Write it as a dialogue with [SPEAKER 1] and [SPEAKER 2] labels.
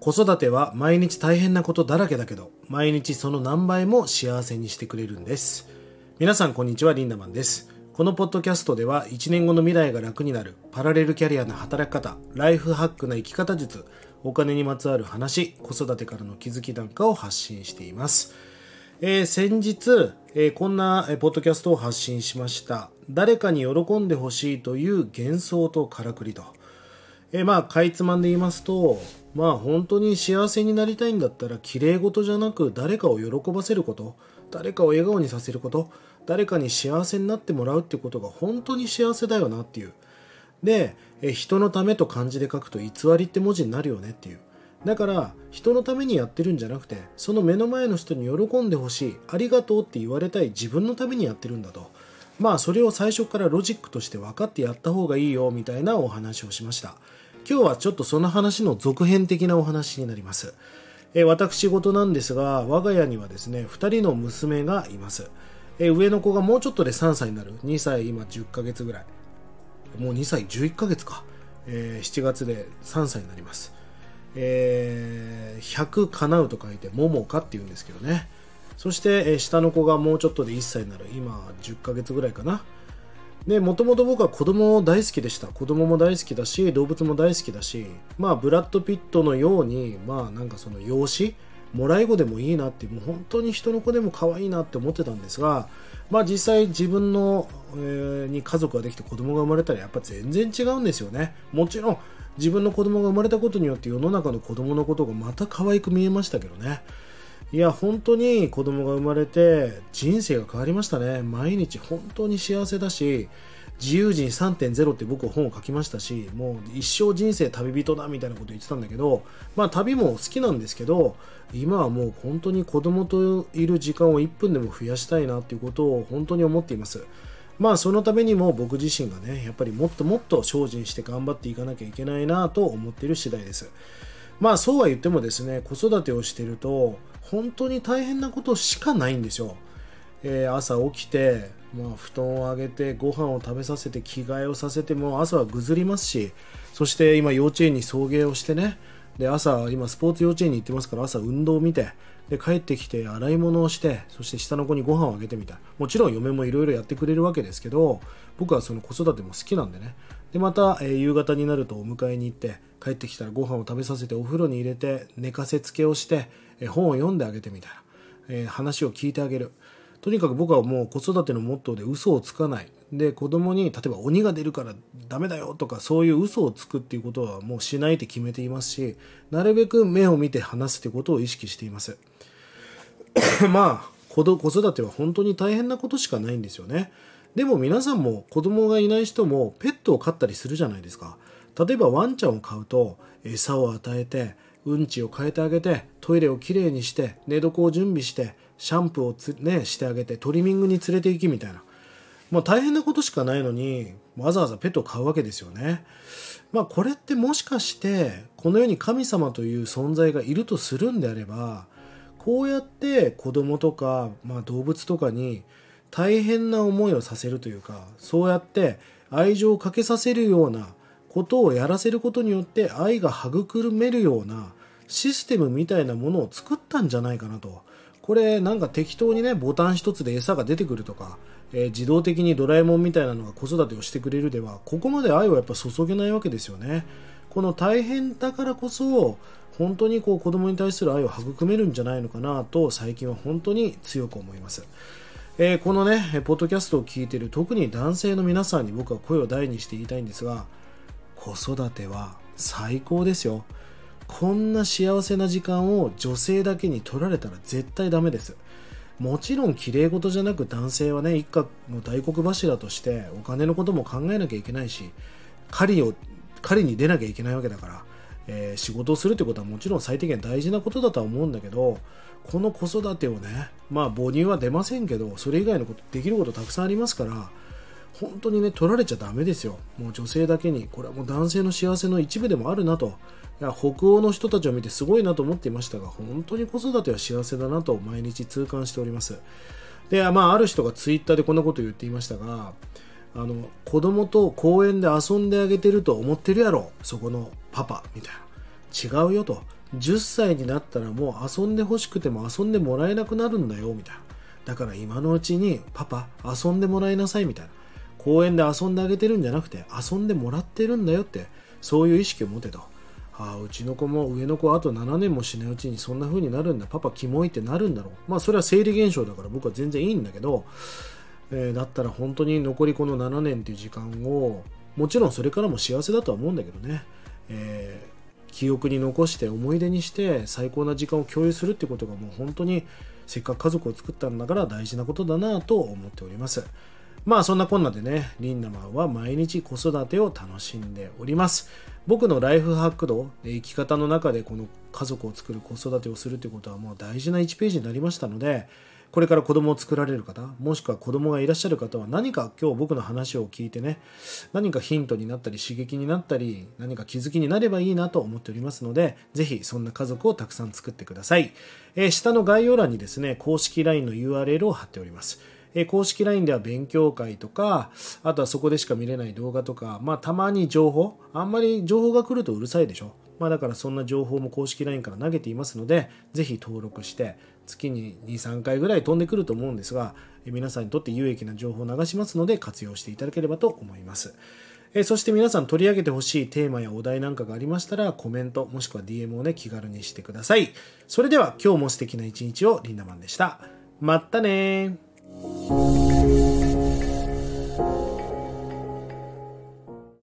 [SPEAKER 1] 子育ては毎日大変なことだらけだけど、毎日その何倍も幸せにしてくれるんです。皆さんこんにちは、リンダマンです。このポッドキャストでは1年後の未来が楽になるパラレルキャリアの働き方、ライフハックな生き方術、お金にまつわる話、子育てからの気づきなんかを発信しています。えー、先日、えー、こんな、ポッドキャストを発信しました。誰かに喜んでほしいという幻想とからくりと。えまあ、かいつまんで言いますと、まあ本当に幸せになりたいんだったら綺麗事じゃなく誰かを喜ばせること。誰かを笑顔にさせること。誰かに幸せになってもらうってことが本当に幸せだよなっていう。で人のためと漢字で書くと偽りって文字になるよねっていう。だから人のためにやってるんじゃなくてその目の前の人に喜んでほしいありがとうって言われたい自分のためにやってるんだと。まあそれを最初からロジックとして分かってやった方がいいよみたいなお話をしました。今日はちょっとその話の続編的なお話になります。え私事なんですが、我が家にはですね、2人の娘がいます。え上の子がもうちょっとで3歳になる。2歳今10ヶ月ぐらい。もう2歳11ヶ月か。えー、7月で3歳になります。えー、100叶うと書いて、ももかって言うんですけどね。そして、えー、下の子がもうちょっとで1歳になる。今10ヶ月ぐらいかな。で、もともと僕は子供大好きでした。子供も大好きだし、動物も大好きだし、まあ、ブラッド・ピットのように、まあ、なんかその養子、もらい子でもいいなって、もう本当に人の子でも可愛いなって思ってたんですが、まあ実際自分の、えー、に家族ができて子供が生まれたらやっぱ全然違うんですよね。もちろん自分の子供が生まれたことによって世の中の子供のことがまた可愛く見えましたけどね。いや、本当に子供が生まれて人生が変わりましたね。毎日本当に幸せだし、自由人3.0って僕本を書きましたし、もう一生人生旅人だみたいなこと言ってたんだけど、まあ旅も好きなんですけど、今はもう本当に子供といる時間を1分でも増やしたいなっていうことを本当に思っています。まあそのためにも僕自身がね、やっぱりもっともっと精進して頑張っていかなきゃいけないなと思っている次第です。まあそうは言ってもですね、子育てをしていると、本当に大変なことしかないんですよ。えー、朝起きて、まあ、布団をあげてご飯を食べさせて着替えをさせても朝はぐずりますしそして今幼稚園に送迎をしてねで朝今スポーツ幼稚園に行ってますから朝運動を見てで帰ってきて洗い物をしてそして下の子にご飯をあげてみたいもちろん嫁もいろいろやってくれるわけですけど僕はその子育ても好きなんでねでまた、えー、夕方になるとお迎えに行って帰ってきたらご飯を食べさせてお風呂に入れて寝かせつけをして、えー、本を読んであげてみたいな、えー、話を聞いてあげる。とにかく僕はもう子育てのモットーで嘘をつかない。で子供に例えば鬼が出るからダメだよとかそういう嘘をつくっていうことはもうしないって決めていますしなるべく目を見て話すってことを意識しています。まあ子育ては本当に大変なことしかないんですよね。でも皆さんも子供がいない人もペットを飼ったりするじゃないですか例えばワンちゃんを飼うと餌を与えてうんちを変えてあげてトイレをきれいにして寝床を準備してシャンプーをつ、ね、してあげてトリミングに連れて行きみたいなもう大変なことしかないのにわざわざペットを飼うわけですよね。まあこれってもしかしてこの世に神様という存在がいるとするんであればこうやって子供とか、まあ、動物とかに大変な思いをさせるというかそうやって愛情をかけさせるようなことをやらせることによって愛が育めるようなシステムみたいなものを作ったんじゃないかなと。これなんか適当にねボタン一つで餌が出てくるとか、えー、自動的にドラえもんみたいなのが子育てをしてくれるではここまで愛をやっぱ注げないわけですよね。この大変だからこそ本当にこう子供に対する愛を育めるんじゃないのかなと最近は本当に強く思います、えー、このねポッドキャストを聞いている特に男性の皆さんに僕は声を大にして言いたいんですが子育ては最高ですよ。こんな幸せな時間を女性だけに取られたら絶対ダメです。もちろん綺麗事じゃなく男性はね一家の大黒柱としてお金のことも考えなきゃいけないし狩りを狩りに出なきゃいけないわけだから、えー、仕事をするってことはもちろん最低限大事なことだとは思うんだけどこの子育てをねまあ母乳は出ませんけどそれ以外のことできることたくさんありますから本当にね取られちゃダメですよ。もう女性だけにこれはもう男性の幸せの一部でもあるなと。いや北欧の人たちを見てすごいなと思っていましたが本当に子育ては幸せだなと毎日痛感しております。で、まあ、ある人がツイッターでこんなことを言っていましたがあの子供と公園で遊んであげてると思ってるやろ。そこのパパみたいな。違うよと。10歳になったらもう遊んでほしくても遊んでもらえなくなるんだよみたいな。だから今のうちにパパ遊んでもらいなさいみたいな。公園で遊んであげてるんじゃなくて遊んでもらってるんだよってそういう意識を持てと。ああうちの子も上の子あと7年もしないうちにそんな風になるんだ。パパキモいってなるんだろう。まあそれは生理現象だから僕は全然いいんだけど、えー、だったら本当に残りこの7年っていう時間をもちろんそれからも幸せだとは思うんだけどね、えー、記憶に残して思い出にして最高な時間を共有するってことがもう本当にせっかく家族を作ったんだから大事なことだなと思っております。まあそんなこんなでねリンダマンは毎日子育てを楽しんでおります。僕のライフハック度生き方の中でこの家族を作る子育てをするということはもう大事な1ページになりましたのでこれから子供を作られる方もしくは子供がいらっしゃる方は何か今日僕の話を聞いてね何かヒントになったり刺激になったり何か気づきになればいいなと思っておりますのでぜひそんな家族をたくさん作ってください、えー、下の概要欄にですね公式 LINE の URL を貼っておりますえ公式 LINE では勉強会とか、あとはそこでしか見れない動画とか、まあたまに情報、あんまり情報が来るとうるさいでしょ。まあだからそんな情報も公式 LINE から投げていますので、ぜひ登録して、月に2、3回ぐらい飛んでくると思うんですが、皆さんにとって有益な情報を流しますので活用していただければと思います。えそして皆さん取り上げてほしいテーマやお題なんかがありましたらコメントもしくは DM をね気軽にしてください。それでは今日も素敵な一日をリンダマンでした。まったね